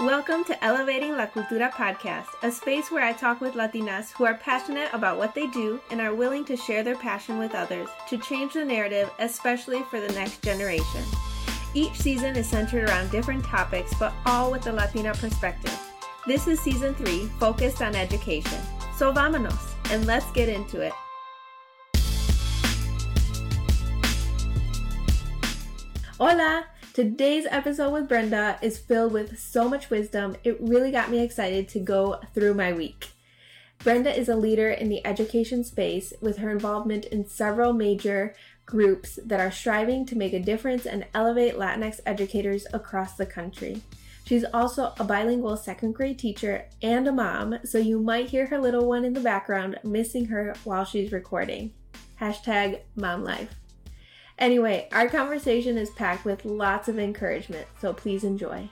Welcome to Elevating La Cultura podcast, a space where I talk with Latinas who are passionate about what they do and are willing to share their passion with others to change the narrative, especially for the next generation. Each season is centered around different topics, but all with the Latina perspective. This is season three, focused on education. So vámonos, and let's get into it. Hola! Today's episode with Brenda is filled with so much wisdom, it really got me excited to go through my week. Brenda is a leader in the education space with her involvement in several major groups that are striving to make a difference and elevate Latinx educators across the country. She's also a bilingual second grade teacher and a mom, so you might hear her little one in the background missing her while she's recording. Hashtag mom life. Anyway, our conversation is packed with lots of encouragement, so please enjoy.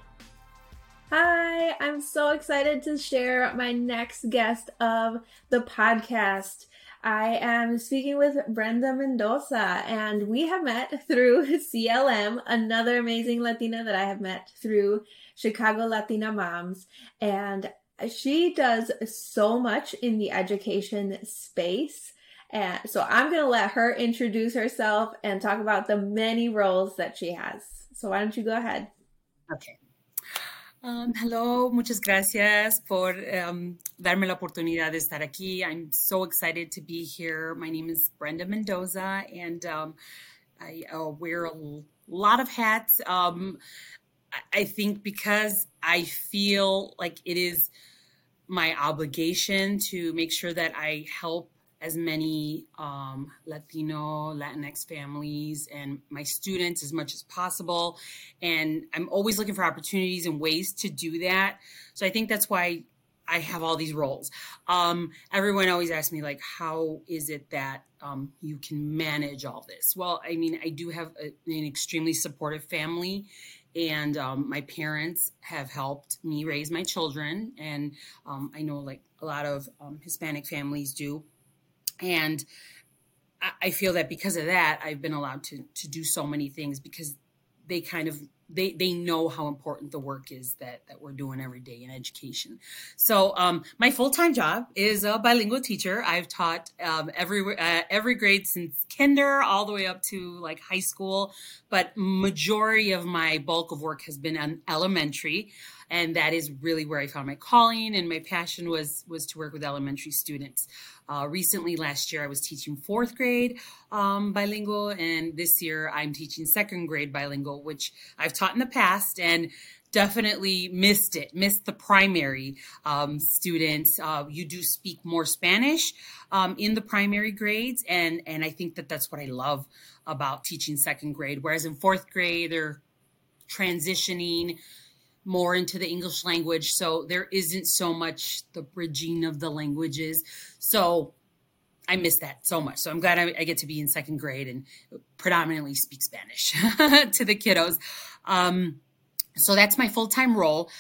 Hi, I'm so excited to share my next guest of the podcast. I am speaking with Brenda Mendoza, and we have met through CLM, another amazing Latina that I have met through Chicago Latina Moms. And she does so much in the education space. And so I'm going to let her introduce herself and talk about the many roles that she has. So why don't you go ahead? Okay. Um, hello, muchas gracias por um, darme la oportunidad de estar aquí. I'm so excited to be here. My name is Brenda Mendoza, and um, I uh, wear a lot of hats. Um, I think because I feel like it is my obligation to make sure that I help as many um, Latino, Latinx families and my students as much as possible. And I'm always looking for opportunities and ways to do that. So I think that's why I have all these roles. Um, everyone always asks me, like, how is it that um, you can manage all this? Well, I mean, I do have a, an extremely supportive family and um, my parents have helped me raise my children and um, i know like a lot of um, hispanic families do and I, feel that because of that i've been allowed to to do so many things because they kind of they they know how important the work is that that we're doing every day in education. So um, my full time job is a bilingual teacher. I've taught um, every uh, every grade since kinder all the way up to like high school, but majority of my bulk of work has been on elementary and that is really where I found my calling and my passion was was to work with elementary students. Uh, recently, last year, I was teaching fourth grade um, bilingual, and this year I'm teaching second grade bilingual, which I've taught in the past and definitely missed it missed the primary um, students uh, you do speak more spanish um, in the primary grades and and i think that that's what i love about teaching second grade whereas in fourth grade they're transitioning more into the English language. So there isn't so much the bridging of the languages. So I miss that so much. So I'm glad I, I get to be in second grade and predominantly speak Spanish to the kiddos. Um, so that's my full time role.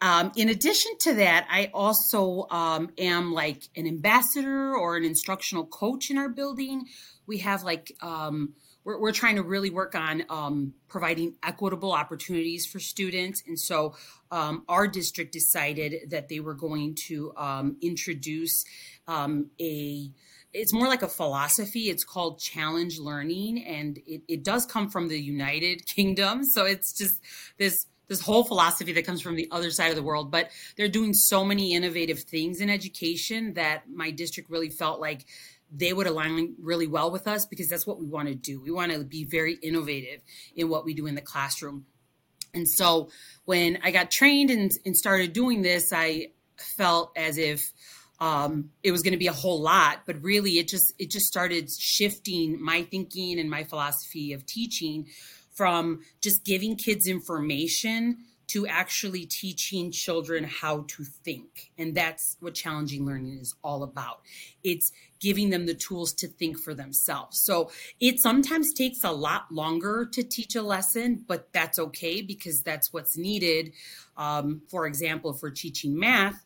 Um, in addition to that, I also um, am like an ambassador or an instructional coach in our building. We have like um, we're, we're trying to really work on um, providing equitable opportunities for students. And so um, our district decided that they were going to um, introduce um, a it's more like a philosophy. It's called challenge learning, and it, it does come from the United Kingdom. So it's just this this whole philosophy that comes from the other side of the world. But they're doing so many innovative things in education that my district really felt like they would align really well with us because that's what we want to do. We want to be very innovative in what we do in the classroom. And so when I got trained and, and started doing this, I felt as if um, it was going to be a whole lot, but really it just it just started shifting my thinking and my philosophy of teaching from just giving kids information to actually teaching children how to think. And that's what challenging learning is all about. It's giving them the tools to think for themselves. So it sometimes takes a lot longer to teach a lesson, but that's okay because that's what's needed. Um, for example, for teaching math,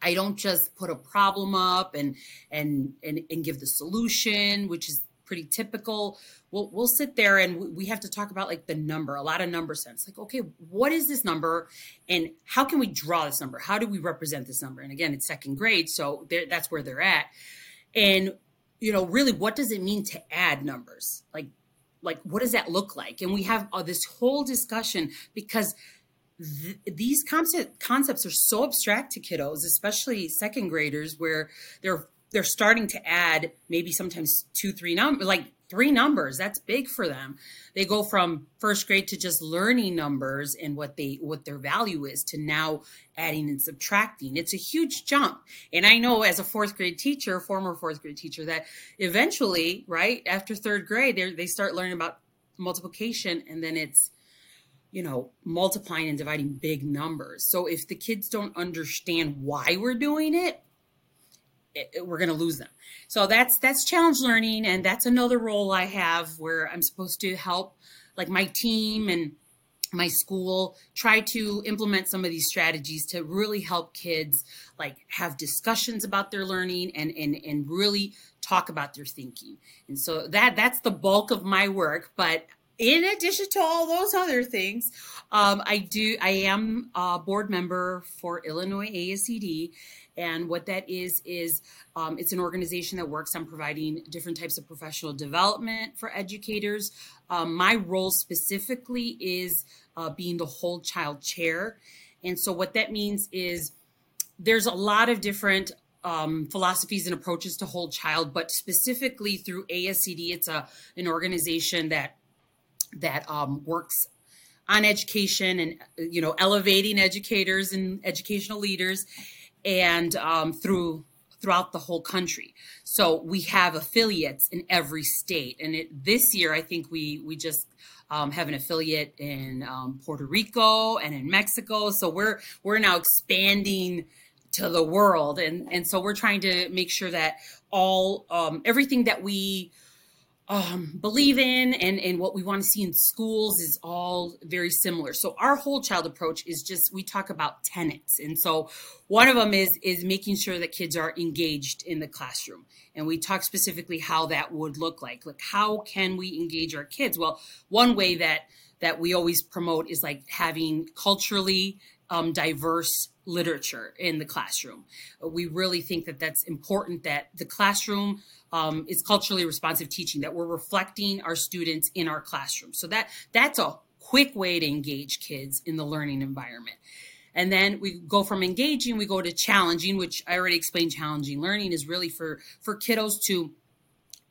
I don't just put a problem up and and and, and give the solution, which is pretty typical. We'll we'll sit there and we have to talk about like the number, a lot of number sense. Like, okay, what is this number, and how can we draw this number? How do we represent this number? And again, it's second grade, so that's where they're at. And you know, really, what does it mean to add numbers? Like, like what does that look like? And we have uh, this whole discussion because th- these concept, concepts are so abstract to kiddos, especially second graders, where they're they're starting to add maybe sometimes two, three numbers, like three numbers. That's big for them. They go from first grade to just learning numbers and what they what their value is to now adding and subtracting. It's a huge jump. And I know as a fourth grade teacher, former fourth grade teacher, that eventually, right after third grade, they start learning about multiplication, and then it's you know, multiplying and dividing big numbers. So if the kids don't understand why we're doing it, it, we're going to lose them. So that's that's challenge learning and that's another role I have where I'm supposed to help like my team and my school try to implement some of these strategies to really help kids like have discussions about their learning and and and really talk about their thinking. And so that that's the bulk of my work, but in addition to all those other things, um, I do. I am a board member for Illinois ASCD, and what that is is um, it's an organization that works on providing different types of professional development for educators. Um, my role specifically is uh, being the whole child chair, and so what that means is there's a lot of different um, philosophies and approaches to whole child, but specifically through ASCD, it's a an organization that that um, works on education and you know elevating educators and educational leaders and um, through throughout the whole country. So we have affiliates in every state. And it, this year i think we we just um, have an affiliate in um, puerto rico and in mexico. So we're we're now expanding to the world. And and so we're trying to make sure that all um, everything that we um, believe in and, and what we want to see in schools is all very similar. So our whole child approach is just we talk about tenets, and so one of them is is making sure that kids are engaged in the classroom, and we talk specifically how that would look like. Like how can we engage our kids? Well, one way that that we always promote is like having culturally um, diverse literature in the classroom. We really think that that's important that the classroom um, is culturally responsive teaching, that we're reflecting our students in our classroom. So that that's a quick way to engage kids in the learning environment. And then we go from engaging, we go to challenging, which I already explained. Challenging learning is really for for kiddos to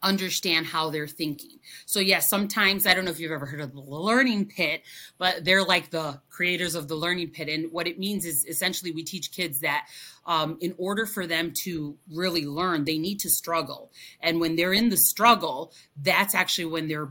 understand how they're thinking. So yes, sometimes I don't know if you've ever heard of the learning pit, but they're like the creators of the learning pit. And what it means is essentially we teach kids that um, in order for them to really learn, they need to struggle. And when they're in the struggle, that's actually when they're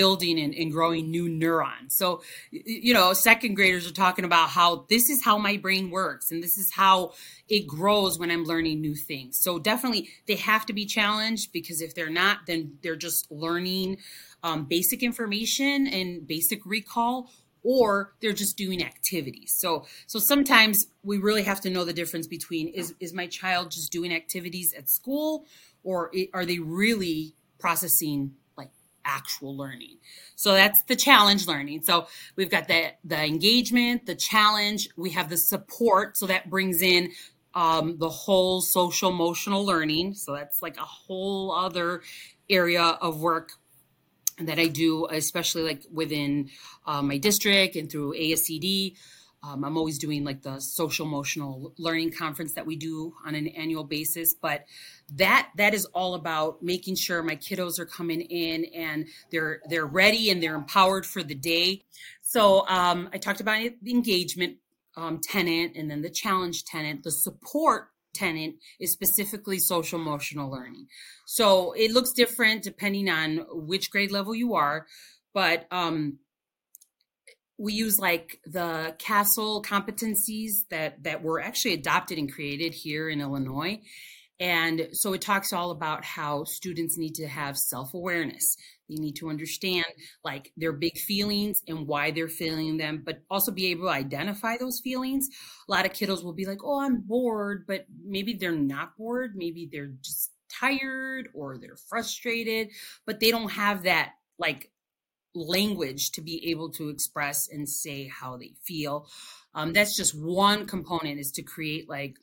building and, and, growing new neurons. So, you know, second graders are talking about how this is how my brain works and this is how it grows when I'm learning new things. So, definitely they have to be challenged because if they're not, then they're just learning um, basic information and basic recall or they're just doing activities. So so sometimes we really have to know the difference between is is my child just doing activities at school or are they really processing actual learning. So that's the challenge learning. So we've got the the engagement, the challenge, we have the support. So that brings in um, the whole social emotional learning. So that's like a whole other area of work that I do, especially like within uh, my district and through ASCD. Um, I'm always doing like the social emotional learning conference that we do on an annual basis, but that that is all about making sure my kiddos are coming in and they're they're ready and they're empowered for the day. So um, I talked about the engagement um, tenant and then the challenge tenant. The support tenant is specifically social emotional learning. So it looks different depending on which grade level you are, but um, we use like the CASEL competencies that that were actually adopted and created here in Illinois. And so it talks all about how students need to have self-awareness. They need to understand like their big feelings and why they're feeling them, but also be able to identify those feelings. A lot of kiddos will be like, "Oh, I'm bored," but maybe they're not bored. Maybe they're just tired or they're frustrated, but they don't have that like language to be able to express and say how they feel. Um, that's just one component is to create like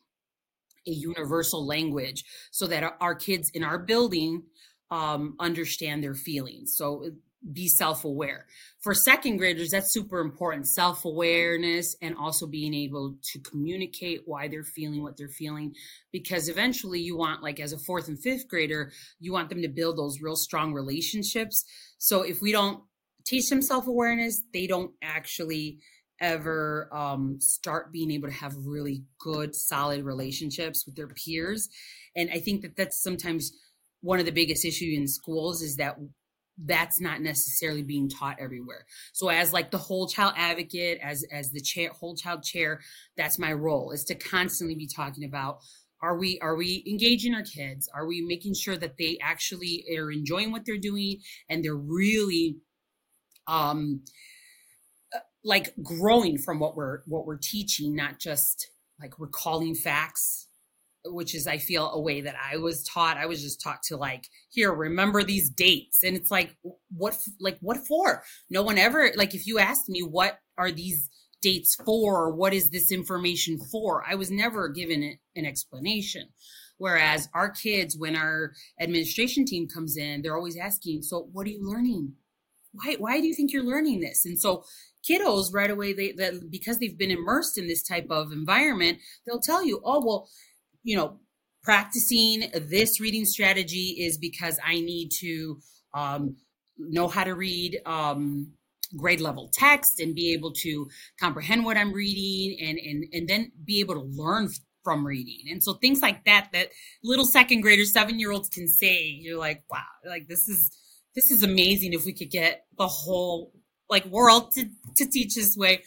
a universal language so that our, kids in our building um, understand their feelings. So uh, be self-aware. For second graders, that's super important. Self-awareness and also being able to communicate why they're feeling what they're feeling. Because eventually you want, like as a fourth and fifth grader, you want them to build those real strong relationships. So if we don't teach them self-awareness, they don't actually ever um, start being able to have really good, solid relationships with their peers. And I think that that's sometimes one of the biggest issues in schools is that that's not necessarily being taught everywhere. So as like the whole child advocate, as as the chair whole child chair, that's my role is to constantly be talking about are we are we engaging our kids? Are we making sure that they actually are enjoying what they're doing and they're really um like growing from what we're what we're teaching, not just like recalling facts, which is I feel a way that I was taught. I was just taught to like here remember these dates, and it's like what like what for? No one ever like if you asked me what are these dates for or what is this information for, I was never given an explanation. Whereas our kids, when our administration team comes in, they're always asking, "So what are you learning? Why why do you think you're learning this?" And so kiddos right away they that because they've been immersed in this type of environment they'll tell you oh well you know practicing this reading strategy is because i need to um, know how to read um, grade level text and be able to comprehend what i'm reading and and and then be able to learn from reading and so things like that that little second graders seven year olds can say you're like wow like this is this is amazing if we could get the whole like world to, to teach this way.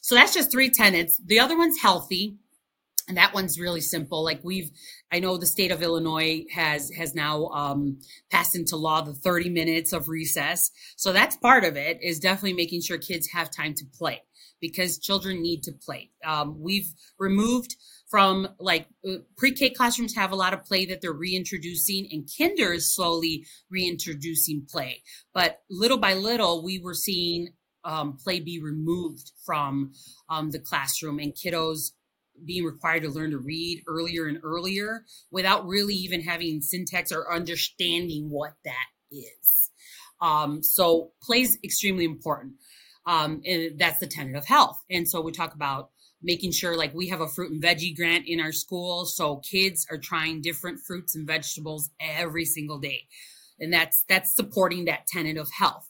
So that's just three tenets. The other one's healthy. And that one's really simple. Like we've, I know the state of Illinois has has now um, passed into law the 30 minutes of recess. So that's part of it. Is definitely making sure kids have time to play because children need to play. Um, we've removed from like uh, pre-K classrooms have a lot of play that they're reintroducing and kinder is slowly reintroducing play. But little by little, we were seeing um, play be removed from um, the classroom and kiddos being required to learn to read earlier and earlier without really even having syntax or understanding what that is. Um, so play is extremely important. Um, and that's the tenet of health. And so we talk about making sure like we have a fruit and veggie grant in our school so kids are trying different fruits and vegetables every single day. And that's that's supporting that tenet of health.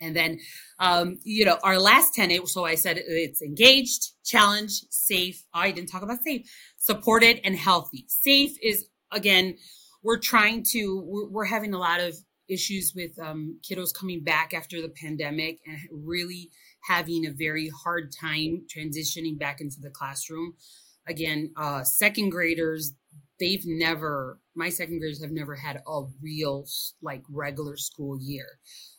And then um, you know our last tenet so i said it's engaged challenged safe oh, i didn't talk about safe supported and healthy. Safe is again we're trying to we're, we're having a lot of issues with um, kiddos coming back after the pandemic and really having a very hard time transitioning back into the classroom. Again, uh, second graders, they've never, my second graders have never had a real, like, regular school year.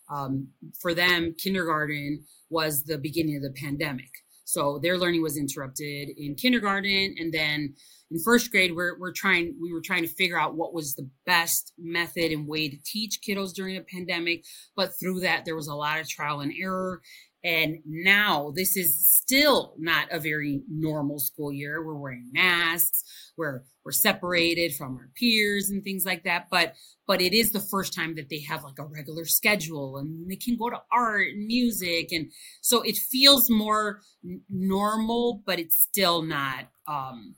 Um, for them, kindergarten was the beginning of the pandemic. So their learning was interrupted in kindergarten. And then in first grade, we're, we're trying, we were trying to figure out what was the best method and way to teach kiddos during a pandemic. But through that, there was a lot of trial and error. And now this is still not a very normal school year. We're wearing masks, we're we're separated from our peers and things like that. But but it is the first time that they have like a regular schedule and they can go to art and music and so it feels more n- normal, but it's still not um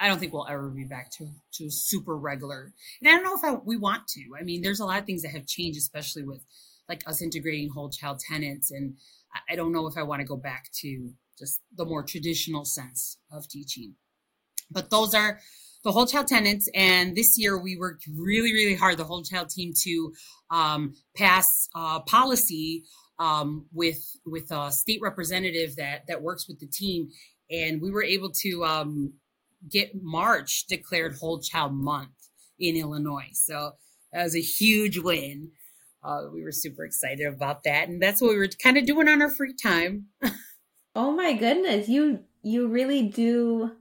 I don't think we'll ever be back to to super regular. And I don't know if I, we want to. I mean, there's a lot of things that have changed, especially with like us integrating whole child tenants. And I don't know if I want to go back to just the more traditional sense of teaching. But those are the whole child tenants. And this year we worked really, really hard, the whole child team, to um, pass uh, policy um, with with a state representative that that works with the team, and we were able to um, get March declared Whole Child Month in Illinois. So that was a huge win. Uh, we were super excited about that, and that's what we were kind of doing on our free time. oh my goodness, you you really do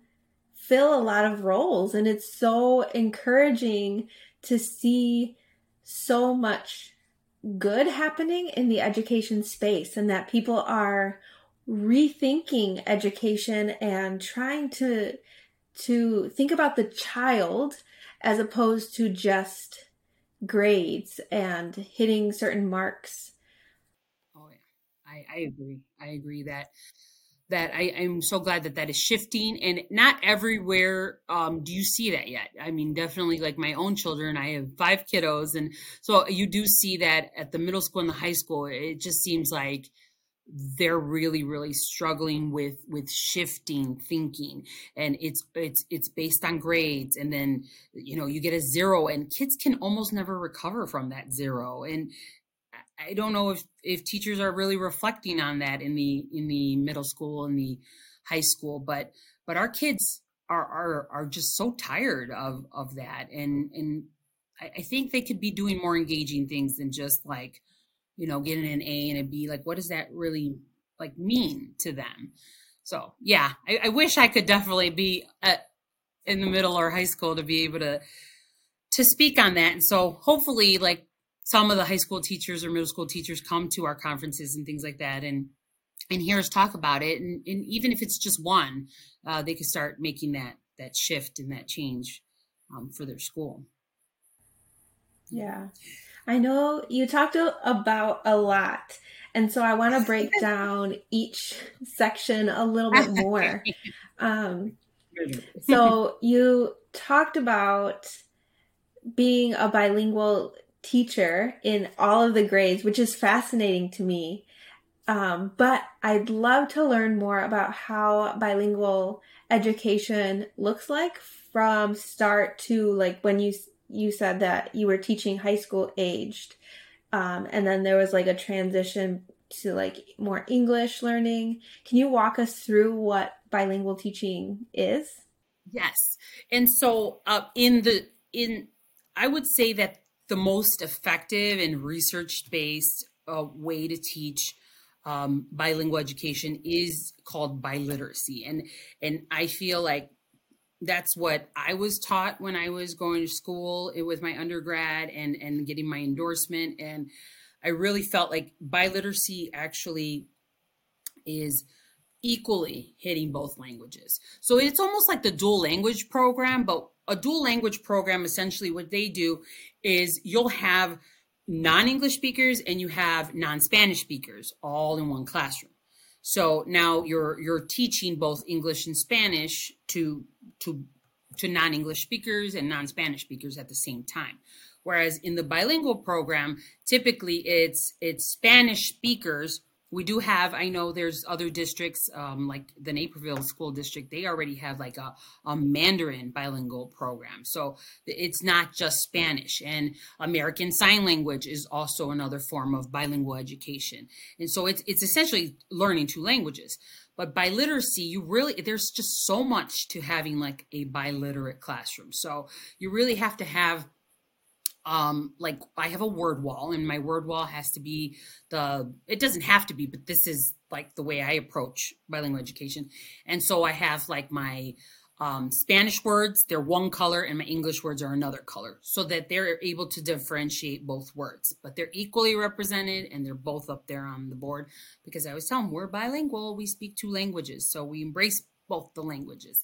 fill a lot of roles and it's so encouraging to see so much good happening in the education space and that people are rethinking education and trying to to think about the child as opposed to just grades and hitting certain marks. Oh yeah. I, I agree. I agree that that I, am so glad that that is shifting and not everywhere um, do you see that yet. I mean, definitely like my own children, I have five kiddos. And so you do see that at the middle school and the high school, it just seems like they're really really struggling with with shifting thinking. And it's it's it's based on grades. And then you know you get a zero and kids can almost never recover from that zero. And I don't know if if teachers are really reflecting on that in the in the middle school and the high school, but but our kids are are are just so tired of of that, and and I, I think they could be doing more engaging things than just like you know getting an A and a B. Like, what does that really like mean to them? So yeah, I, I wish I could definitely be at, in the middle or high school to be able to to speak on that. And so hopefully, like some of the high school teachers or middle school teachers come to our conferences and things like that and and hear us talk about it and, and even if it's just one uh, they could start making that that shift and that change um, for their school yeah i know you talked about a lot and so i want to break down each section a little bit more um, so you talked about being a bilingual teacher in all of the grades, which is fascinating to me. Um, but I'd love to learn more about how bilingual education looks like from start to like when you you said that you were teaching high school aged, um, and then there was like a transition to like more English learning. Can you walk us through what bilingual teaching is? Yes, and so uh, in the in I would say that the most effective and research based uh, way to teach um, bilingual education is called biliteracy, and and I feel like that's what I was taught when I was going to school with my undergrad and and getting my endorsement, and I really felt like biliteracy actually is equally hitting both languages. So it's almost like the dual language program, but a dual language program essentially what they do is you'll have non-english speakers and you have non-spanish speakers all in one classroom so now you're you're teaching both english and spanish to to to non-english speakers and non-spanish speakers at the same time. Whereas in the bilingual program typically it's it's spanish speakers we do have i know there's other districts um, like the naperville school district they already have like a, a mandarin bilingual program. So it's not just spanish and american sign language is also another form of bilingual education. And so it's, it's essentially learning two languages. But biliteracy you really there's just so much to having like a biliterate classroom. So you really have to have um like i have a word wall and my word wall has to be the it doesn't have to be but this is like the way i approach bilingual education. And so i have like my um, spanish words they're one color and my english words are another color so that they're able to differentiate both words. But they're equally represented and they're both up there on the board because i always tell them we're bilingual we speak two languages so we embrace both the languages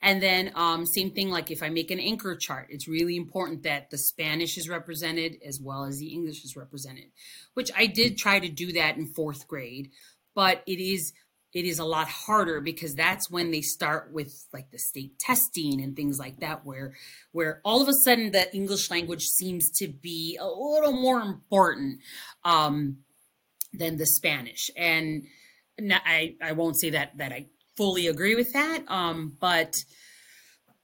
and then um, same thing, like if I make an anchor chart, it's really important that the Spanish is represented as well as the English is represented, which I did try to do that in fourth grade, but it is it is a lot harder because that's when they start with like the state testing and things like that where where all of a sudden the english language seems to be a little more important um, than the spanish. And I, I won't say that that i fully agree with that. Um, but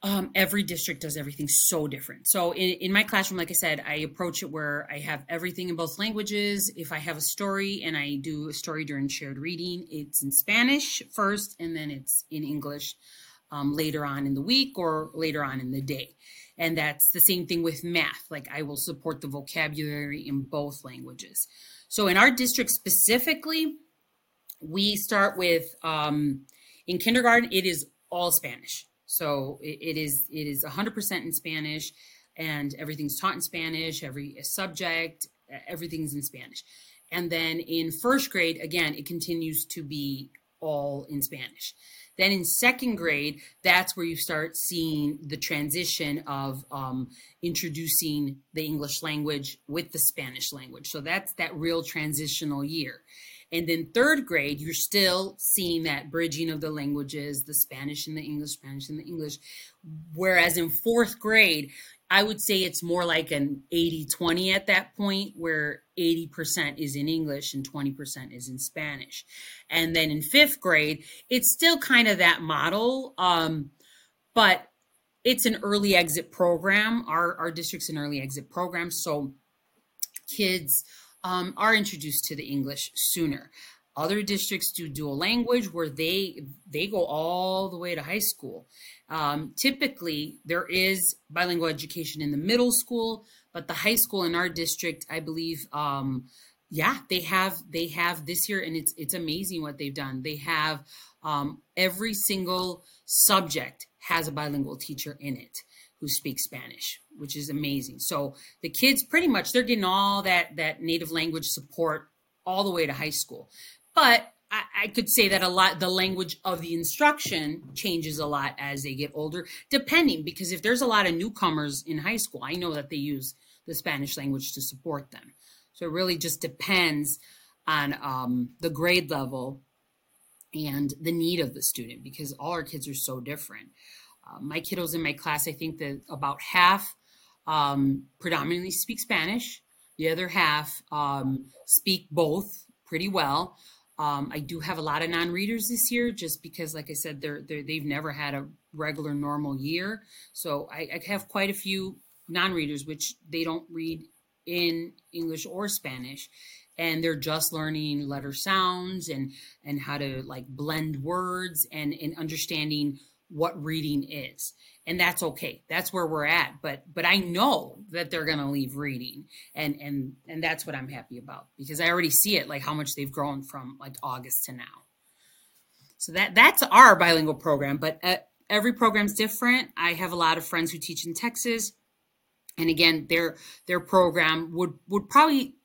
um, every district does everything so different. So in, in my classroom, like I said, I approach it where I have everything in both languages. If I have a story and I do a story during shared reading, it's in Spanish first, and then it's in English um, later on in the week or later on in the day. And that's the same thing with math. Like I will support the vocabulary in both languages. So in our district specifically, we start with um, in kindergarten, it is all Spanish. So it, it is it is 100% in Spanish, and everything's taught in Spanish. Every subject, everything's in Spanish. And then in first grade, again, it continues to be all in Spanish. Then in second grade, that's where you start seeing the transition of um, introducing the English language with the Spanish language. So that's that real transitional year. And then third grade, you're still seeing that bridging of the languages, the Spanish and the English, Spanish and the English. Whereas in fourth grade, I would say it's more like an 80 20 at that point, where 80% is in English and 20% is in Spanish. And then in fifth grade, it's still kind of that model, um, but it's an early exit program. Our, our district's an early exit program. So kids um, are introduced to the English sooner. Other districts do dual language where they they go all the way to high school. Um, typically, there is bilingual education in the middle school, but the high school in our district, I believe, um, yeah, they have they have this year, and it's it's amazing what they've done. They have um, every single subject has a bilingual teacher in it who speaks Spanish, which is amazing. So the kids pretty much they're getting all that that native language support all the way to high school. But I, I could say that a lot the language of the instruction changes a lot as they get older, depending because if there's a lot of newcomers in high school, I know that they use the Spanish language to support them. So it really just depends on um, the grade level and the need of the student because all our kids are so different. Uh, my kiddos in my class, I think that about half um, predominantly speak Spanish. The other half um, speak both pretty well. Um, I do have a lot of non-readers this year, just because, like I said, they're, they're they've never had a regular normal year. So I, I have quite a few non-readers, which they don't read in English or Spanish, and they're just learning letter sounds and and how to like blend words and and understanding what reading is. And that's okay. That's where we're at. But but i know that they're going to leave reading. And and and that's what i'm happy about because i already see it like how much they've grown from like august to now. So that that's our bilingual program but uh, every program's different. I have a lot of friends who teach in texas. And again their their program would would probably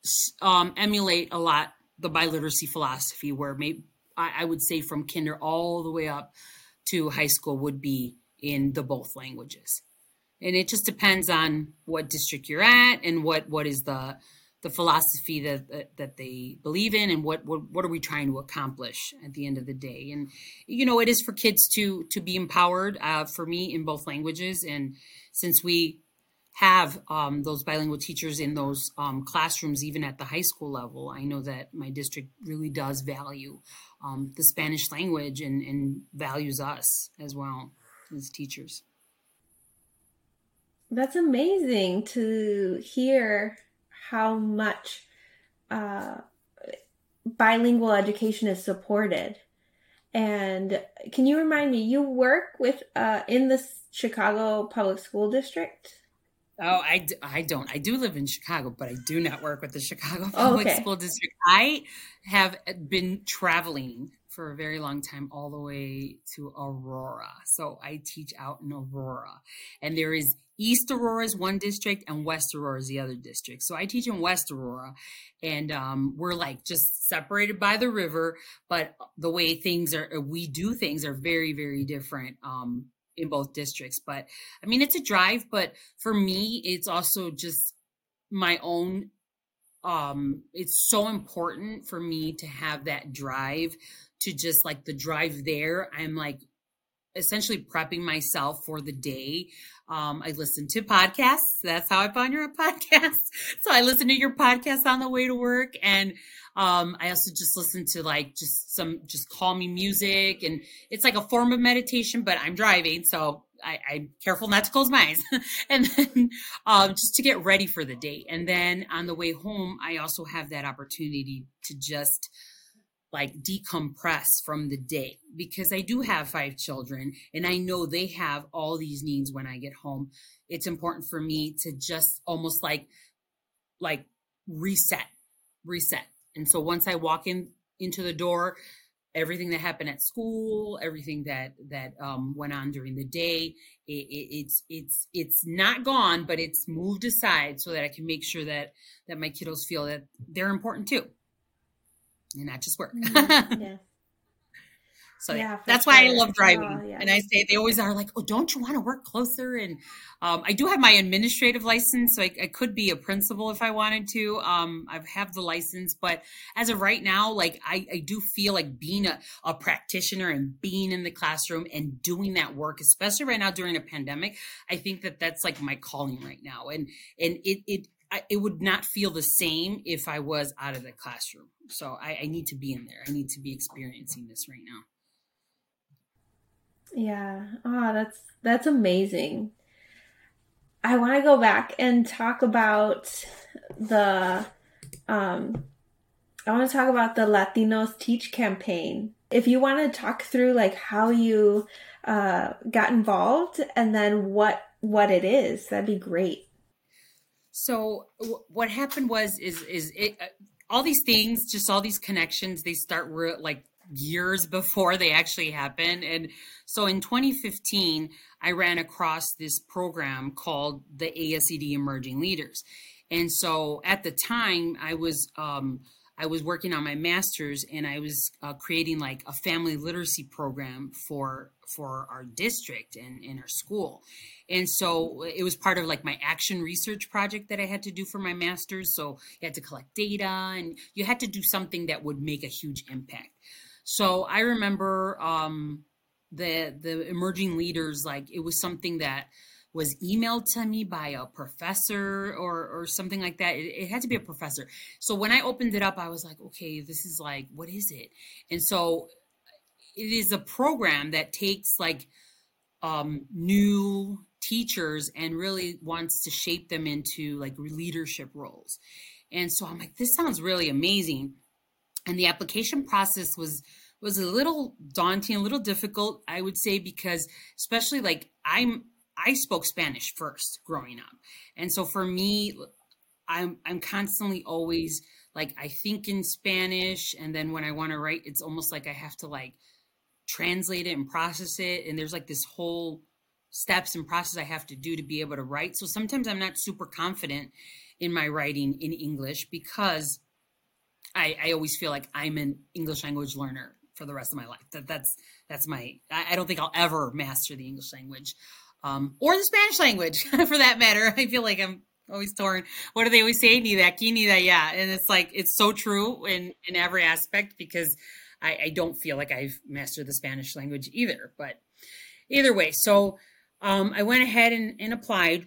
um, emulate a lot the biliteracy philosophy where maybe I, I would say from kinder all the way up to high school would be in the both languages. And it just depends on what district you're at and what what is the the philosophy that, that, they believe in and what, what what are we trying to accomplish at the end of the day and you know it is for kids to to be empowered uh, for me in both languages and since we have um, those bilingual teachers in those um, classrooms even at the high school level i know that my district really does value um, the spanish language and, and values us as well as teachers. That's amazing to hear how much uh, bilingual education is supported. And can you remind me, you work with uh, in the Chicago Public School District? Oh, I, I don't. I do live in Chicago, but I do not work with the Chicago Public okay. School District. I have been traveling for a very long time all the way to Aurora. So I teach out in Aurora. And there is East Aurora is one district and West Aurora is the other district. So I teach in West Aurora and um, we're like just separated by the river, but the way things are, we do things are very, very different um, in both districts. But I mean, it's a drive, but for me, it's also just my own um it's so important for me to have that drive to just like the drive there i'm like essentially prepping myself for the day. Um, i listen to podcasts. That's how i found your podcast. So i listen to your podcast on the way to work. And um, i also just listen to like just some just calming music. And it's like a form of meditation but i'm driving so I, am careful not to close my eyes, and then um, just to get ready for the day. And then on the way home, I also have that opportunity to just like decompress from the day because I do have five children and I know they have all these needs when I get home. It's important for me to just almost like like reset, reset. And so once I walk in into the door, everything that happened at school, everything that that um, went on during the day. It, it, it's it's it's not gone, but it's moved aside so that I can make sure that that my kiddos feel that they're important too, and not just work. Mm-hmm. yeah. So yeah, that's sure. why I love driving. Oh, yeah. And I say they always are like, "Oh, don't you want to work closer?" And um, I do have my administrative license, so I, I, could be a principal if I wanted to. Um, I have the license, but as of right now, like I, I do feel like being a, a practitioner and being in the classroom and doing that work, especially right now during a pandemic, I think that that's like my calling right now. And and it it I, it would not feel the same if I was out of the classroom. So I, I need to be in there. I need to be experiencing this right now. Yeah. Oh, that's that's amazing. I want to go back and talk about the um I want to talk about the Latinos Teach campaign. If you want to talk through like how you uh got involved and then what what it is, that'd be great. So w- what happened was is is it uh, all these things, just all these connections, they start re- like years before they actually happen. And so in 2015, I ran across this program called the ASCD Emerging Leaders. And so at the time, I was um, I was working on my master's, and I was uh, creating like a family literacy program for for our district and in our school. And so it was part of like my action research project that I had to do for my master's. So you had to collect data, and you had to do something that would make a huge impact. So I remember um, the the emerging leaders like it was something that was emailed to me by a professor or or something like that. It, it, had to be a professor. So when I opened it up, I was like, okay, this is like, what is it? And so it is a program that takes like um, new teachers and really wants to shape them into like leadership roles. And so I'm like, this sounds really amazing. And the application process was was a little daunting, a little difficult, I would say, because especially like I'm I spoke Spanish first growing up. And so for me, I'm I'm constantly always like I think in Spanish and then when I want to write, it's almost like I have to like translate it and process it. And there's like this whole steps and process I have to do to be able to write. So sometimes I'm not super confident in my writing in English because I, I always feel like I'm an English language learner for the rest of my life. That that's that's my. I, I don't think I'll ever master the English language, um, or the Spanish language for that matter. I feel like I'm always torn. What do they always say? Ni aquí, ni de allá. And it's like it's so true in in every aspect because I, I don't feel like I've mastered the Spanish language either. But either way, so um, I went ahead and, and applied,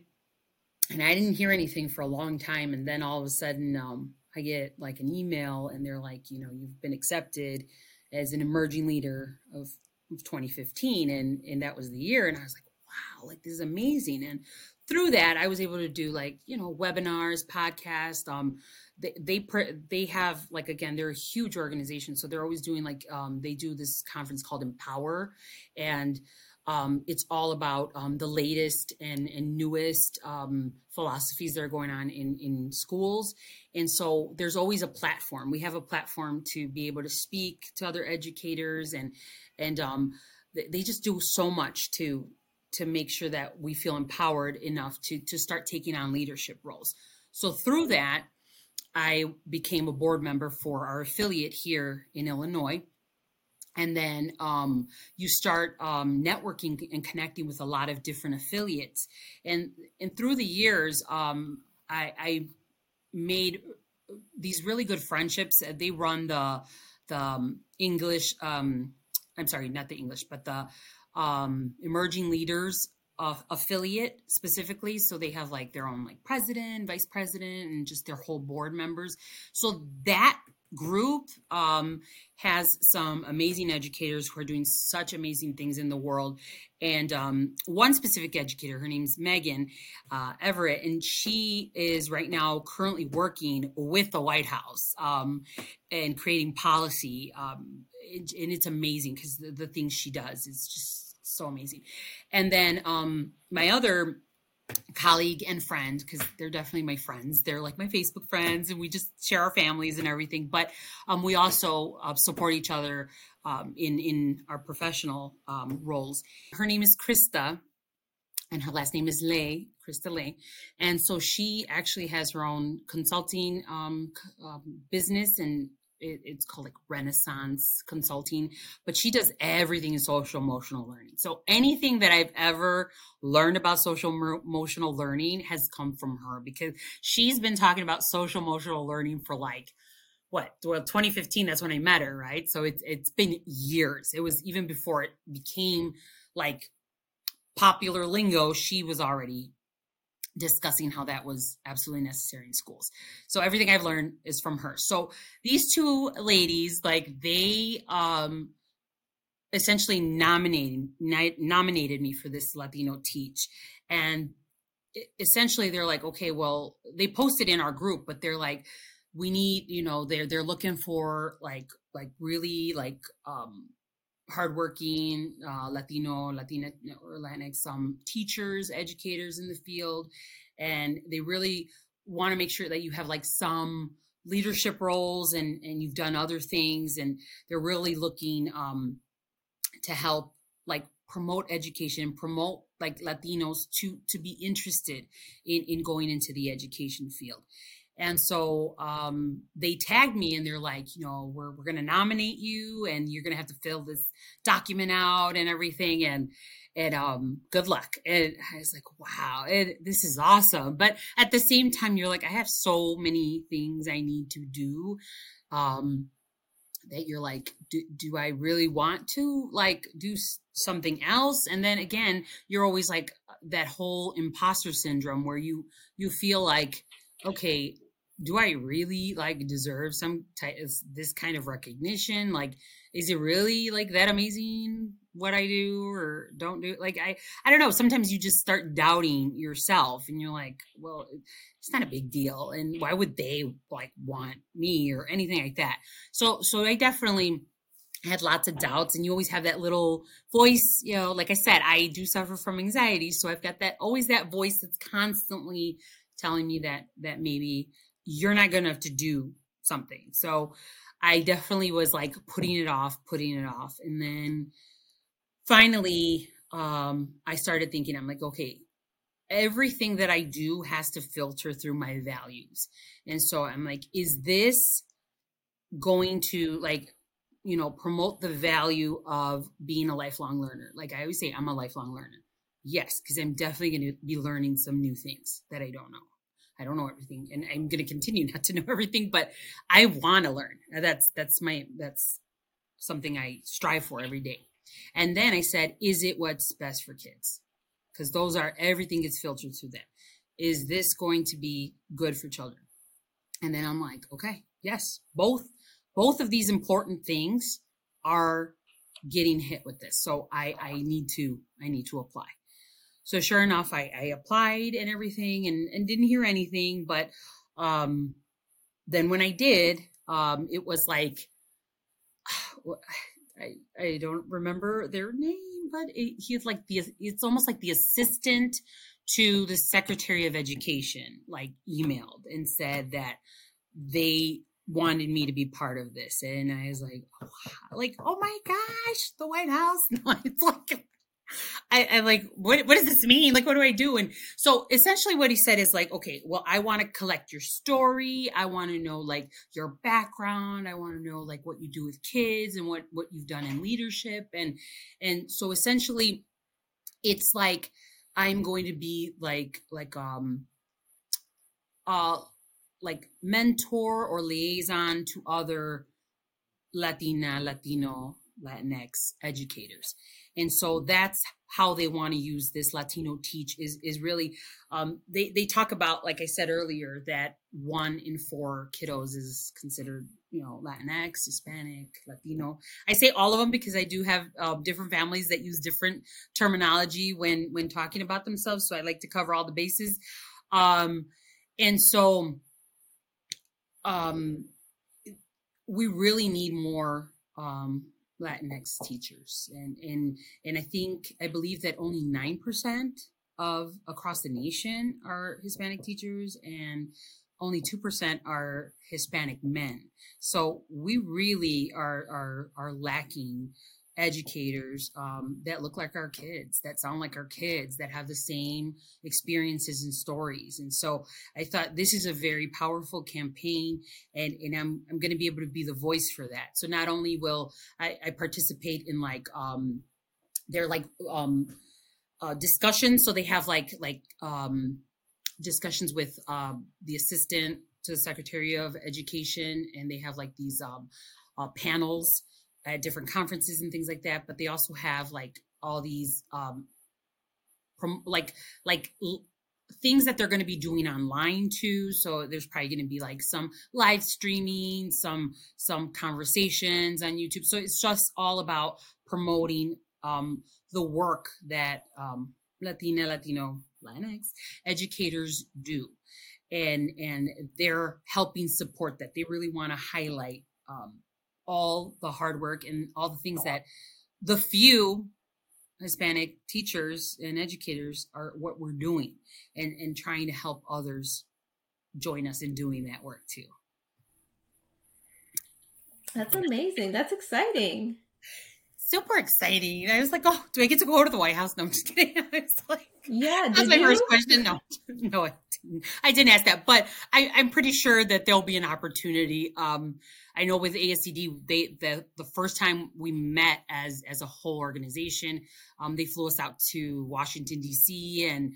and I didn't hear anything for a long time, and then all of a sudden. Um, I get like an email and they're like, you know, you've been accepted as an emerging leader of, of 2015 and and that was the year and I was like wow like this is amazing and through that I was able to do like you know webinars podcasts um they they they have like again they're a huge organization so they're always doing like um they do this conference called empower and um, it's all about um, the latest and, and newest um, philosophies that are going on in, in schools. And so there's always a platform. We have a platform to be able to speak to other educators and and um, they just do so much to to make sure that we feel empowered enough to to start taking on leadership roles. So through that, I became a board member for our affiliate here in Illinois. And then um, you start um, networking and connecting with a lot of different affiliates. And and through the years um, I, I, made these really good friendships. They run the the um, english um, i'm sorry not the english but the um, emerging leaders affiliate specifically so they have like their own like president vice president and just their whole board members so that group um, has some amazing educators who are doing such amazing things in the world. And um, one specific educator, her name's Megan uh, Everett, and she is right now currently working with the White House um, and creating policy. Um, and it's amazing because the, the things she does is just so amazing. And then um, my other colleague and friend because they're definitely my friends they're like my facebook friends and we just share our families and everything but um, we also uh, support each other um, in in our professional um, roles. Her name is Krista, and her last name is Lay, Krista Lay. And so she actually has her own consulting um, um, business and it, it's called like Renaissance Consulting, but she does everything in social emotional learning. So anything that I've ever learned about social emotional learning has come from her because she's been talking about social emotional learning for like what? Well 2015 that's when i met her right? So it's it's been years. It was even before it became like popular lingo she was already discussing how that was absolutely necessary in schools. So everything I've learned is from her. So these two ladies, like they um essentially nominated nominated me for this Latino teach and essentially they're like okay well they posted in our group but they're like we need you know they're they're looking for like like really like um hardworking uh, Latino, Latina, or Latinx um, teachers, educators in the field, and they really want to make sure that you have like some leadership roles and and you've done other things, and they're really looking um, to help like promote education, promote like Latinos to to be interested in in going into the education field. And so um, they tagged me and they're like, you know, we're, we're going to nominate you and you're going to have to fill this document out and everything. And, and um, good luck. And I was like, wow, it, this is awesome. But at the same time, you're like, I have so many things I need to do. Um, that you're like do, do i really want to like do something else and then again you're always like that whole imposter syndrome where you you feel like okay do I really like deserve some type this kind of recognition? Like, is it really like that amazing what I do or don't do? Like, I, I don't know. Sometimes you just start doubting yourself and you're like, well, it's not a big deal. And why would they like want me or anything like that? So, so I definitely had lots of doubts and you always have that little voice, you know, like I said, I do suffer from anxiety. So I've got that always that voice that's constantly telling me that, that maybe you're not good enough to do something. So I definitely was like putting it off, putting it off. And then finally, um, I started thinking, I'm like, okay, everything that I do has to filter through my values. And so I'm like, is this going to like, you know, promote the value of being a lifelong learner? Like I always say, I'm a lifelong learner. Yes, because I'm definitely going to be learning some new things that I don't know. I don't know everything and I'm going to continue not to know everything, but I want to learn. That's, that's my, that's something I strive for every day. And then I said, is it what's best for kids? Because those are, everything gets filtered through them. Is this going to be good for children? And then I'm like, okay, yes, both, both of these important things are getting hit with this. So I, I need to, I need to apply. So sure enough, I, I applied and everything and, and didn't hear anything. But um, then when I did, um, it was like, I, I don't remember their name, but it, he's like the, it's almost like the assistant to the secretary of education, like emailed and said that they wanted me to be part of this. And I was like, oh, like, oh my gosh, the White House. No, it's like, I, I like what what does this mean? Like what do I do? And so essentially what he said is like, okay, well, I want to collect your story. I want to know like your background. I want to know like what you do with kids and what what you've done in leadership. And and so essentially it's like I'm going to be like like um uh like mentor or liaison to other Latina, Latino, Latinx educators and so that's how they want to use this latino teach is is really um, they they talk about like i said earlier that one in four kiddos is considered you know latinx hispanic latino. I say all of them because i do have uh, different families that use different terminology when when talking about themselves so i like to cover all the bases. Um and so um we really need more um Latinx teachers, and and and I think I believe that only nine percent of across the nation are Hispanic teachers, and only 2% are Hispanic men. So we really are, are, are lacking educators um, that look like our kids, that sound like our kids, that have the same experiences and stories. And so I thought this is a very powerful campaign, and, and I'm, I'm going to be able to be the voice for that. So not only will I, I participate in like, um, they're like um, uh, discussions. So they have like, like um, discussions with um, the assistant to the Secretary of Education, and they have like these um, uh, panels at different conferences and things like that. But they also have like all these um, prom- like like l- things that they're going to be doing online too. So there's probably going to be like some live streaming, some some conversations on YouTube. So it's just all about promoting um, the work that um, Latina, Latino, Latinx educators do. And, and they're helping support that. They really want to highlight um, all the hard work and all the things that the few Hispanic teachers and educators are what we're doing and, and trying to help others join us in doing that work too. That's amazing. That's exciting. Super exciting. I was like, oh, do I get to go to the White House? No, I'm just kidding. I was like, yeah, that's my you? first question. No, no, I didn't. I didn't ask that, but I, I'm pretty sure that there'll be an opportunity. Um, I know with ASCD, they the the first time we met as as a whole organization, um, they flew us out to Washington D.C. and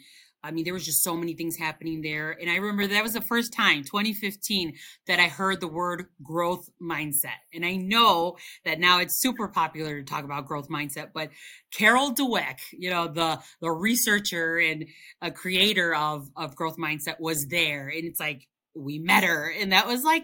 I mean, there was just so many things happening there. And I remember that was the first time, 2015, that I heard the word growth mindset. And I know that now it's super popular to talk about growth mindset, but Carol Dweck, you know, the, the researcher and a creator of, of growth mindset was there. And it's like, we met her. And that was like,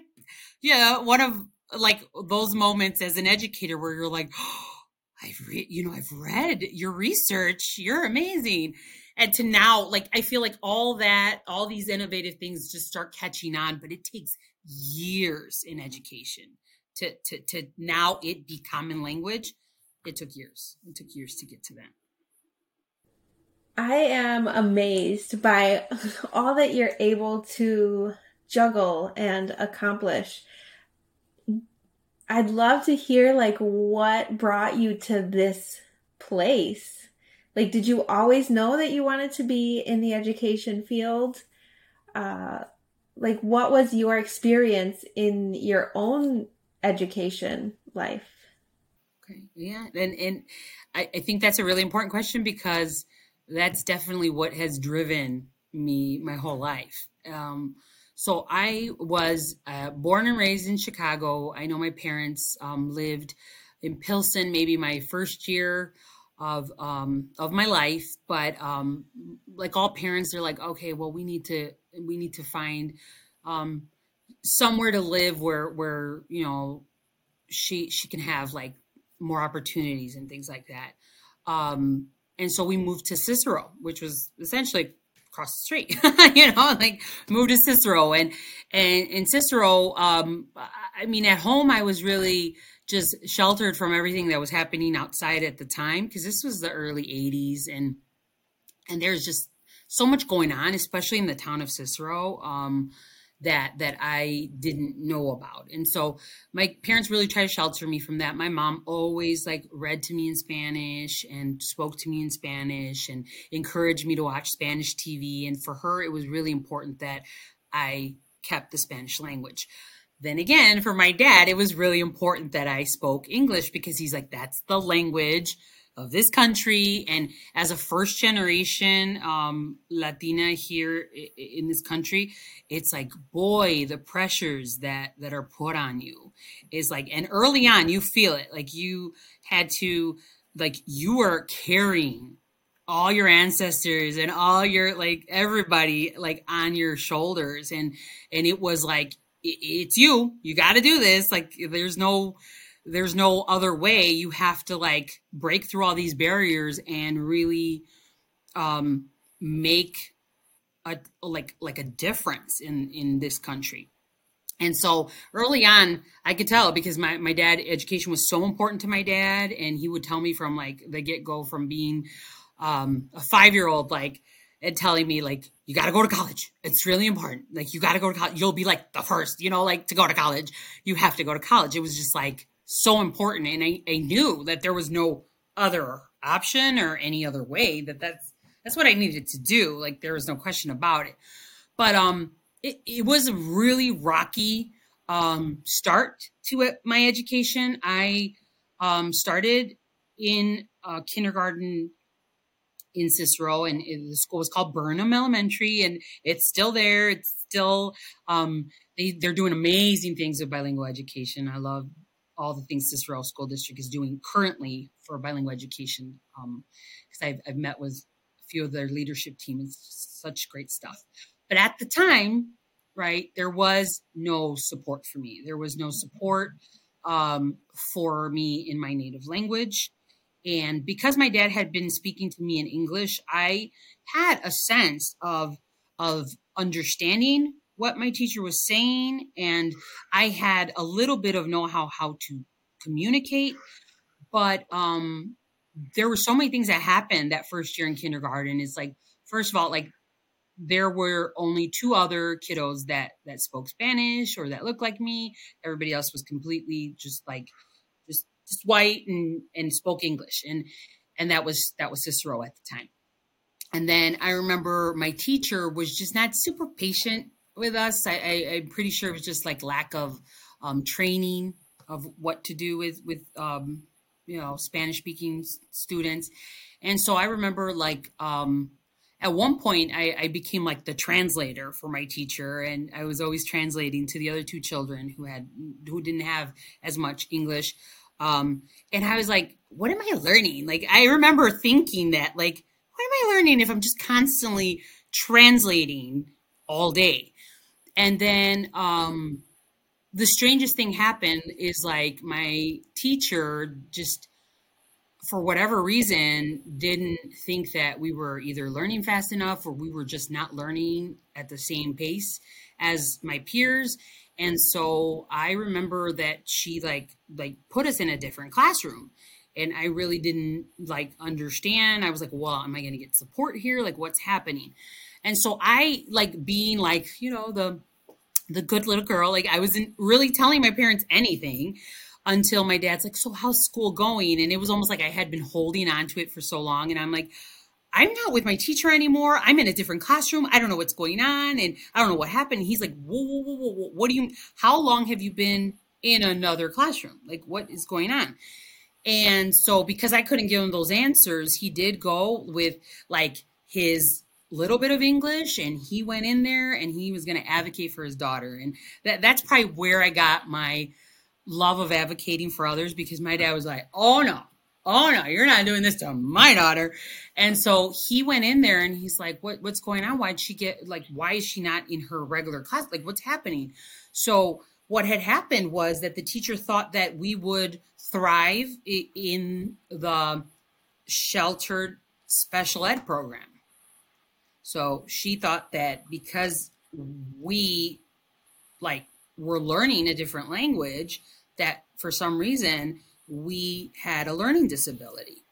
yeah, one of like those moments as an educator where you're like, oh, I've re- you know, I've read your research. You're amazing. And to now, like, I feel like all that, all these innovative things just start catching on, but it takes years in education to, to, to now it be common language. It took years. It took years to get to that. I am amazed by all that you're able to juggle and accomplish. I'd love to hear like what brought you to this place. Like did you always know that you wanted to be in the education field? Uh like what was your experience in your own education life? Okay. Yeah. And and I, I think that's a really important question because that's definitely what has driven me my whole life. Um, so I was uh, born and raised in Chicago. I know my parents um, lived in Pilsen, maybe my first year of um, of my life. But um, like all parents, they're like, okay, well, we need to we need to find um, somewhere to live where where you know she she can have like more opportunities and things like that. Um, and so we moved to Cicero, which was essentially across the street, you know, like moved to Cicero and, and in Cicero, um, I mean, at home, I was really just sheltered from everything that was happening outside at the time. Cause this was the early eighties and, and there's just so much going on, especially in the town of Cicero. Um, that that I didn't know about. And so my parents really tried to shelter me from that. My mom always like read to me in Spanish and spoke to me in Spanish and encouraged me to watch Spanish TV. And for her, it was really important that I kept the Spanish language. Then again, for my dad, it was really important that I spoke English because he's like, that's the language of this country. And as a first generation um, latina here in this country it's like boy the pressures that that are put on you. Is like and early on you feel it. Like you had to like you are carrying all your ancestors and all your like everybody like on your shoulders. And and it was like it's you you got to do this like there's no there's no other way. You have to like break through all these barriers and really um, make a like like a difference in in this country. And so early on, I could tell because my, my dad education was so important to my dad, and he would tell me from like the get go, from being um, a five year old, like and telling me like you got to go to college. It's really important. Like you got to go to college. You'll be like the first you know like to go to college. You have to go to college. It was just like so important and I, I knew that there was no other option or any other way that that's that's what i needed to do. Like there was no question about it. But um it, it was a really rocky um start to it, my education. I um started in uh, kindergarten in Cicero, and the school was called Burnham Elementary, and it's still there. It's still um, they they're doing amazing things with bilingual education. I love all the things Cicero School District is doing currently for bilingual education. Because um, I've I've met with a few of their leadership team. It's such great stuff. But at the time, right, there was no support for me. There was no support um, for me in my native language. And because my dad had been speaking to me in English, I had a sense of of understanding what my teacher was saying and I had a little bit of know-how how to communicate, but um there were so many things that happened that first year in kindergarten. Is like first of all, like there were only two other kiddos that that spoke Spanish or that looked like me. Everybody else was completely just like just white and and spoke English, and and that was that was Cicero at the time. And then I remember my teacher was just not super patient with us. I, I, am pretty sure it was just like lack of um, training of what to do with with um, you know Spanish speaking students. And so I remember like um, at one point I, I, became like the translator for my teacher, and I was always translating to the other two children who had who didn't have as much English. Um, and I was like, what am I learning? Like, I remember thinking that, like, what am I learning if I'm just constantly translating all day? And then um, the strangest thing happened is like my teacher just, for whatever reason, didn't think that we were either learning fast enough or we were just not learning at the same pace as my peers and so I remember that she like like put us in a different classroom and I really didn't like understand. I was like, well, am I going to get support here? Like what's happening? And so I like being like, you know, the the good little girl, like I wasn't really telling my parents anything until my dad's like, "So how's school going?" And it was almost like I had been holding on to it for so long and I'm like, I'm not with my teacher anymore. I'm in a different classroom. I don't know what's going on. And I don't know what happened. He's like, whoa, whoa, whoa, whoa, what do you, how long have you been in another classroom? Like, what is going on? And so, because I couldn't give him those answers, he did go with like his little bit of English and he went in there and he was going to advocate for his daughter. And that, that's probably where I got my love of advocating for others because my dad was like, oh no, oh no, you're not doing this to my daughter. And so he went in there and he's like, what, what's going on? Why'd she get like, why is she not in her regular class? Like, what's happening? So what had happened was that the teacher thought that we would thrive in the sheltered special ed program. So she thought that because we like were learning a different language, that for some reason we had a learning disability.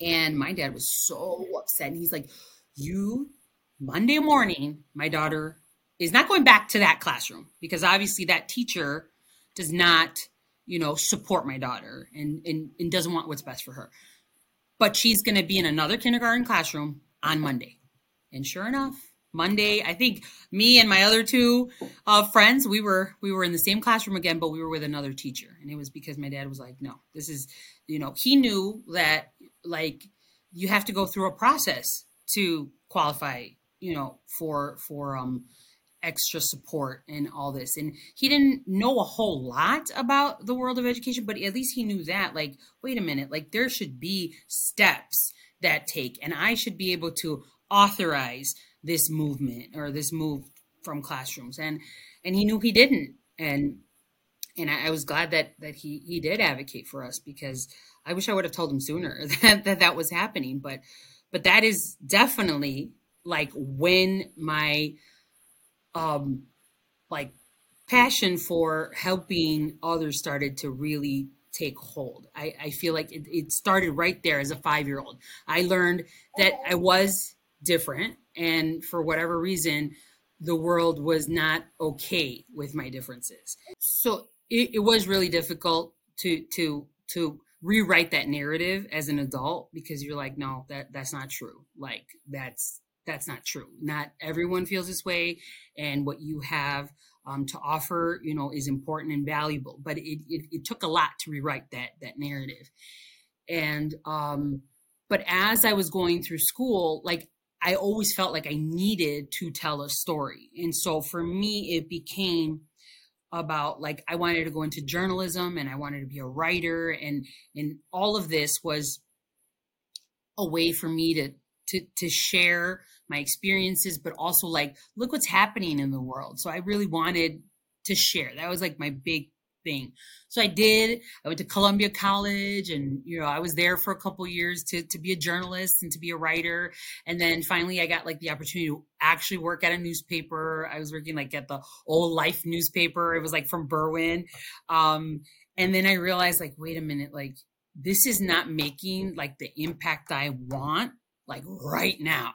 And my dad was so upset. And he's like, You, Monday morning, my daughter is not going back to that classroom because obviously that teacher does not, you know, support my daughter and, and, and doesn't want what's best for her. But she's going to be in another kindergarten classroom on Monday. And sure enough, Monday. I think me and my other two uh, friends, we were we were in the same classroom again, but we were with another teacher, and it was because my dad was like, "No, this is," you know, he knew that like you have to go through a process to qualify, you know, for for um extra support and all this. And he didn't know a whole lot about the world of education, but at least he knew that like, wait a minute, like there should be steps that take, and I should be able to authorize this movement or this move from classrooms and and he knew he didn't and and I, I, was glad that that he he did advocate for us because I wish I would have told him sooner that that, that was happening but but that is definitely like when my um like passion for helping others started to really take hold. I, I feel like it, it started right there as a five year old. I learned that I was different. And for whatever reason, the world was not okay with my differences. So it, it was really difficult to to to rewrite that narrative as an adult because you're like, no, that that's not true. Like that's that's not true. Not everyone feels this way, and what you have um, to offer, you know, is important and valuable. But it, it, it took a lot to rewrite that that narrative, and um, but as I was going through school, like I always felt like I needed to tell a story, and so for me, it became about like I wanted to go into journalism and I wanted to be a writer and and all of this was a way for me to to to share my experiences but also like look what's happening in the world. So I really wanted to share. That was like my big thing. So I did. I went to Columbia College and you know, I was there for a couple years to to be a journalist and to be a writer. And then finally I got like the opportunity to actually work at a newspaper. I was working like at the old life newspaper. It was like from Berwyn. Um and then I realized like wait a minute, like this is not making like the impact I want like right now.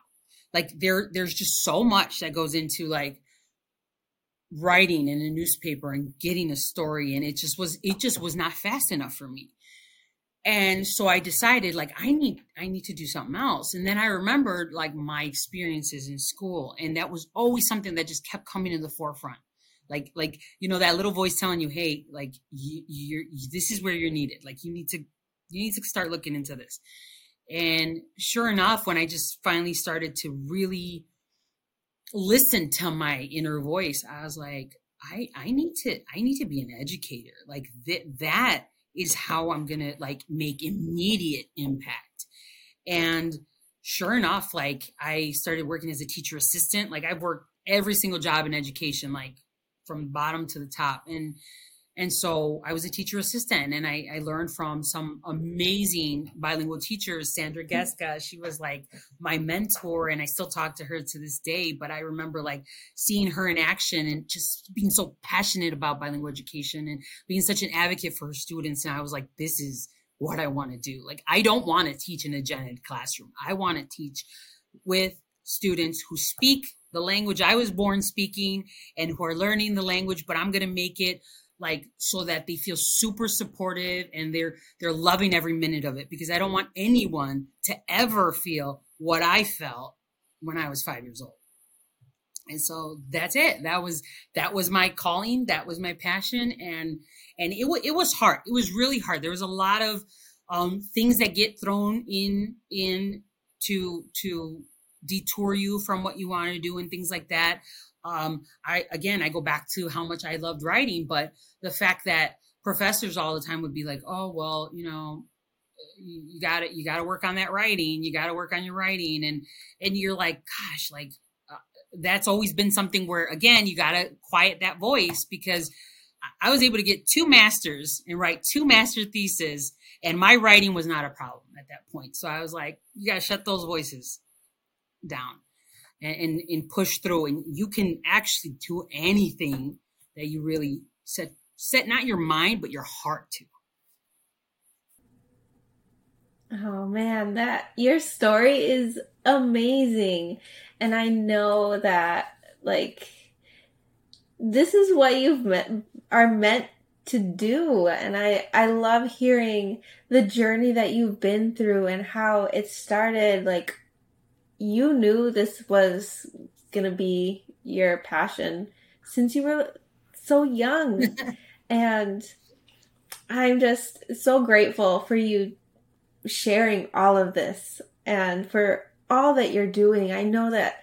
Like there there's just so much that goes into like writing in a newspaper and getting a story and it just was it just was not fast enough for me. And so i decided like i need i need to do something else. And then i remembered like my experiences in school and that was always something that just kept coming to the forefront. Like like you know that little voice telling you hey like you, you're you, this is where you're needed. Like you need to you need to start looking into this. And sure enough when i just finally started to really listen to my inner voice i was like i i need to i need to be an educator. Like that that is how i'm gonna like make immediate impact. And sure enough like i started working as a teacher assistant. Like i've worked every single job in education like from bottom to the top. And and so I was a teacher assistant and I, I, learned from some amazing bilingual teachers. Sandra mm-hmm. Geska, she was like my mentor and I still talk to her to this day. But I remember like seeing her in action and just being so passionate about bilingual education and being such an advocate for her students. And I was like, this is what I want to do. Like, I don't want to teach in a gen ed classroom. I want to teach with students who speak the language I was born speaking and who are learning the language, but I'm going to make it like so that they feel super supportive and they're they're loving every minute of it because I don't want anyone to ever feel what I felt when I was 5 years old. And so that's it. That was that was my calling, that was my passion and and it it was hard. It was really hard. There was a lot of um things that get thrown in in to to detour you from what you want to do and things like that um, I again, I go back to how much I loved writing, but the fact that professors all the time would be like, "Oh, well, you know, you got to you got to work on that writing. You got to work on your writing," and and you're like, "Gosh, like." Uh, that's always been something where again you got to quiet that voice because I was able to get two masters and write two master theses, and my writing was not a problem at that point. So I was like, you got to shut those voices down and, and, and push through. And you can actually do anything that you really set set not your mind but your heart to. Oh man that your story is amazing. And i know that like this is what you've met are meant to do. And i i love hearing the journey that you've been through and how it started like you knew this was going to be your passion since you were so young. and I'm just so grateful for you sharing all of this and for all that you're doing. I know that,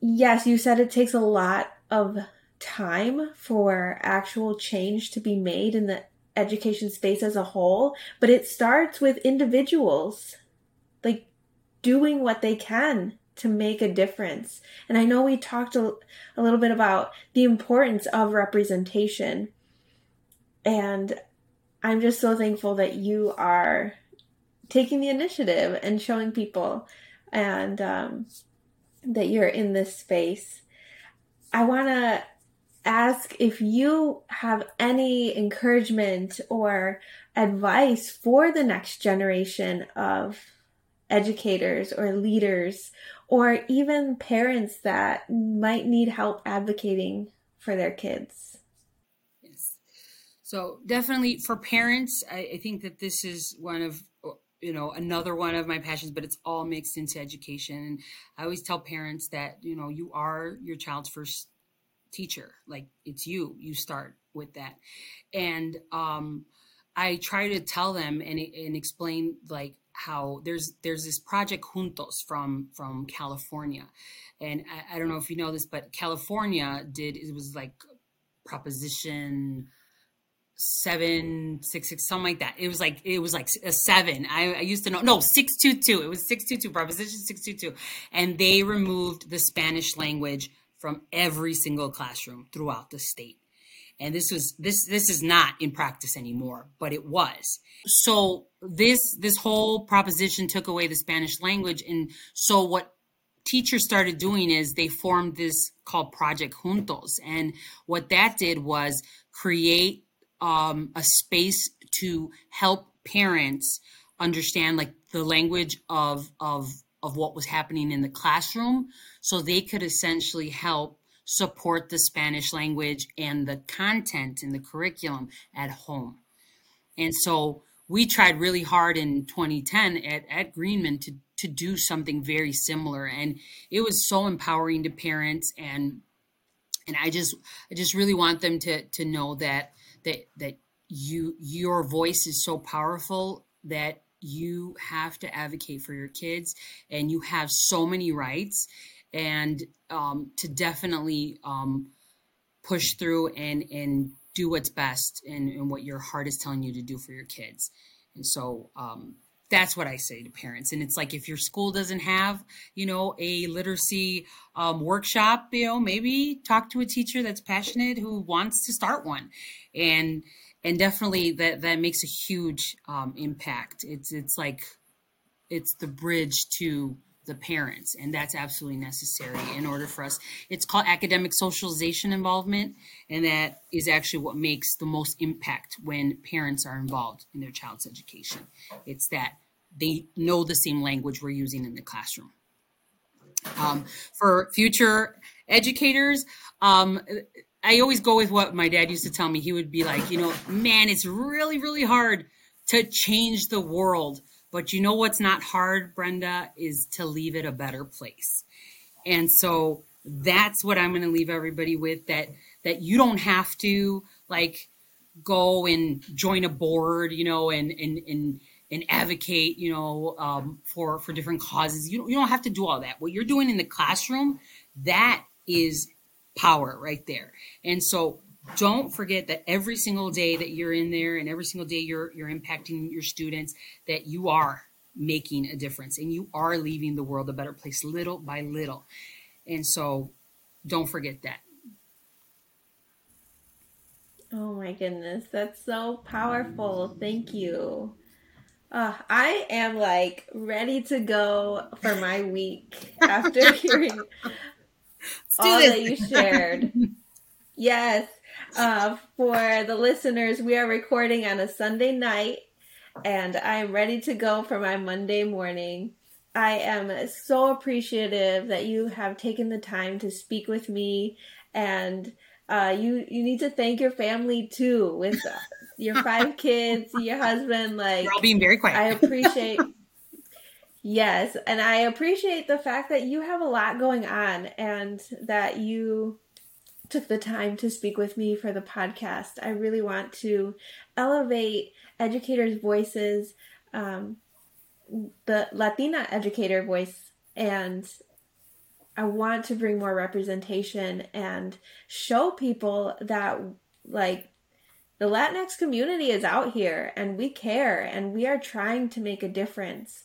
yes, you said it takes a lot of time for actual change to be made in the education space as a whole, but it starts with individuals. Like doing what they can to make a difference. And I know we talked a, a little bit about the importance of representation. And I'm just so thankful that you are taking the initiative and showing people and um, that you're in this space. I want to ask if you have any encouragement or advice for the next generation of educators or leaders or even parents that might need help advocating for their kids? Yes. So, definitely for parents, I, I think that this is one of you know another one of my passions but it's all mixed into education and i always tell parents that you know you are your child's first teacher like it's you you start with that and um i try to tell them and, and explain like how there's there's this project juntos from from california. And I, I don't know if you know this but california did it was like proposition seven six six something like that. It was like it was like a seven. I, I used to know no 622 it was 622 proposition 622 and they removed the spanish language from every single classroom throughout the state and this was this this is not in practice anymore but it was. So this this whole proposition took away the spanish language. And so what teachers started doing is they formed this called project juntos. And what that did was create um, a space to help parents understand like the language of of of what was happening in the classroom so they could essentially help support the spanish language and the content in the curriculum at home. And so we tried really hard in 2010 at, at greenman to to do something very similar. And it was so empowering to parents and and i just i just really want them to to know that that that you your voice is so powerful that you have to advocate for your kids and you have so many rights and um, to definitely um, push through and and do what's best and, and, what your heart is telling you to do for your kids and so um, that's what I say to parents. And it's like if your school doesn't have, you know, a literacy um, workshop, you know, maybe talk to a teacher that's passionate who wants to start one, and and definitely that that makes a huge um, impact. It's it's like it's the bridge to the parents and that's absolutely necessary in order for us it's called academic socialization involvement and that is actually what makes the most impact when parents are involved in their child's education. It's that they know the same language we're using in the classroom. Um, for future educators um, i always go with what my dad used to tell me. He would be like you know man it's really really hard to change the world but you know what's not hard, Brenda, is to leave it a better place. And so that's what I'm going to leave everybody with that that you don't have to like go and join a board, you know, and and and and advocate, you know, um, for for different causes. You you don't have to do all that. What you're doing in the classroom, that is power right there. And so don't forget that every single day that you're in there and every single day you're you're impacting your students that you are making a difference and you are leaving the world a better place little by little. And so don't forget that. Oh my goodness that's so powerful. Thank you. Uh, I am like ready to go for my week after hearing all this. that you shared. yes, uh, for the listeners, we are recording on a Sunday night, and I am ready to go for my Monday morning. I am so appreciative that you have taken the time to speak with me, and uh, you you need to thank your family too, with your five kids, your husband. Like, we're all being very quiet. I appreciate. yes, and I appreciate the fact that you have a lot going on, and that you took the time to speak with me for the podcast. I really want to elevate educators' voices, um, the Latina educator voice, and I want to bring more representation and show people that, like, the Latinx community is out here and we care and we are trying to make a difference.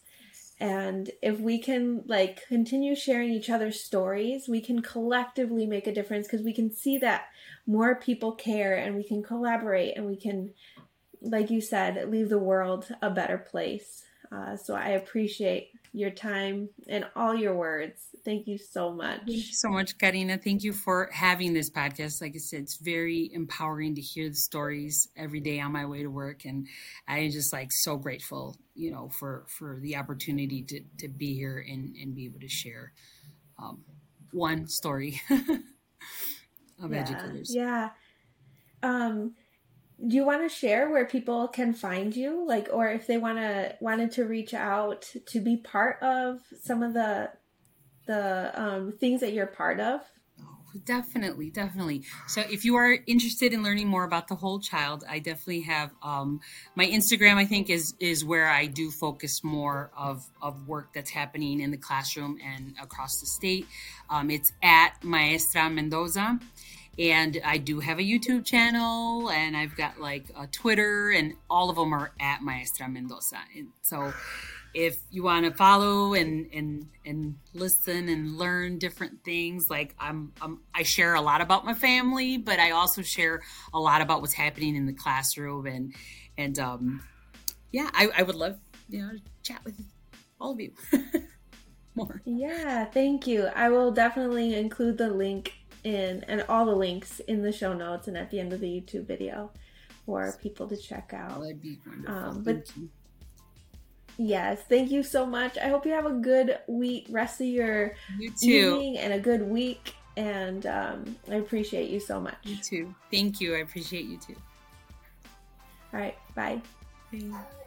And if we can like continue sharing each other's stories, we can collectively make a difference because we can see that more people care and we can collaborate and we can, like you said, leave the world a better place. Uh, so I appreciate your time and all your words. Thank you so much. Thank you so much, Karina. Thank you for having this podcast. Like I said, it's very empowering to hear the stories every day on my way to work. And I am just like so grateful, you know, for, for the opportunity to, to be here and, and be able to share um, one story of yeah, educators. Yeah. Um, do you want to share where people can find you? Like or if they want to wanted to reach out to be part of some of the the um, things that you're part of? Oh, definitely definitely. So if you are interested in learning more about the whole child i definitely have um, my instagram i think is is where i do focus more of of work that's happening in the classroom and across the state. Um, it's at maestra mendoza and I do have a YouTube channel and I've got like a Twitter and all of them are at Maestra Mendoza. And so if you want to follow and and and listen and learn different things like I'm, I'm, i share a lot about my family but i also share a lot about what's happening in the classroom. And and um yeah i, I would love you know chat with all of you. More. Yeah thank you. I will definitely include the link in and all the links in the show notes and at the end of the YouTube video for people to check out. That'd be wonderful. Um, but yes, thank you so much. I hope you have a good week, rest of your you evening, and a good week. And um, I appreciate you so much. You too. Thank you. I appreciate you too. All right. Bye. Bye.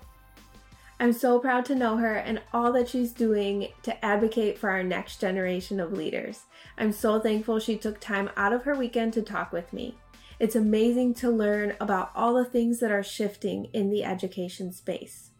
I'm so proud to know her and all that she's doing to advocate for our next generation of leaders. I'm so thankful she took time out of her weekend to talk with me. It's amazing to learn about all the things that are shifting in the education space.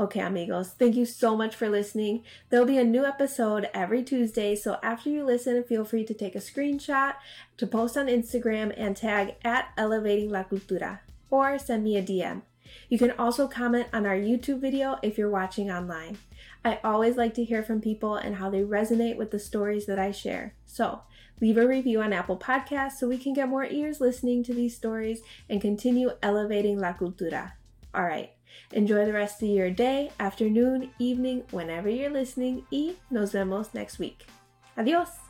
Okay, amigos, thank you so much for listening. There'll be a new episode every Tuesday, so after you listen, feel free to take a screenshot, to post on Instagram, and tag at Elevating La Cultura, or send me a DM. You can also comment on our YouTube video if you're watching online. I always like to hear from people and how they resonate with the stories that I share. So, leave a review on Apple Podcasts so we can get more ears listening to these stories and continue elevating La Cultura. All right. Enjoy the rest of your day, afternoon, evening, whenever you're listening, y nos vemos next week. Adios!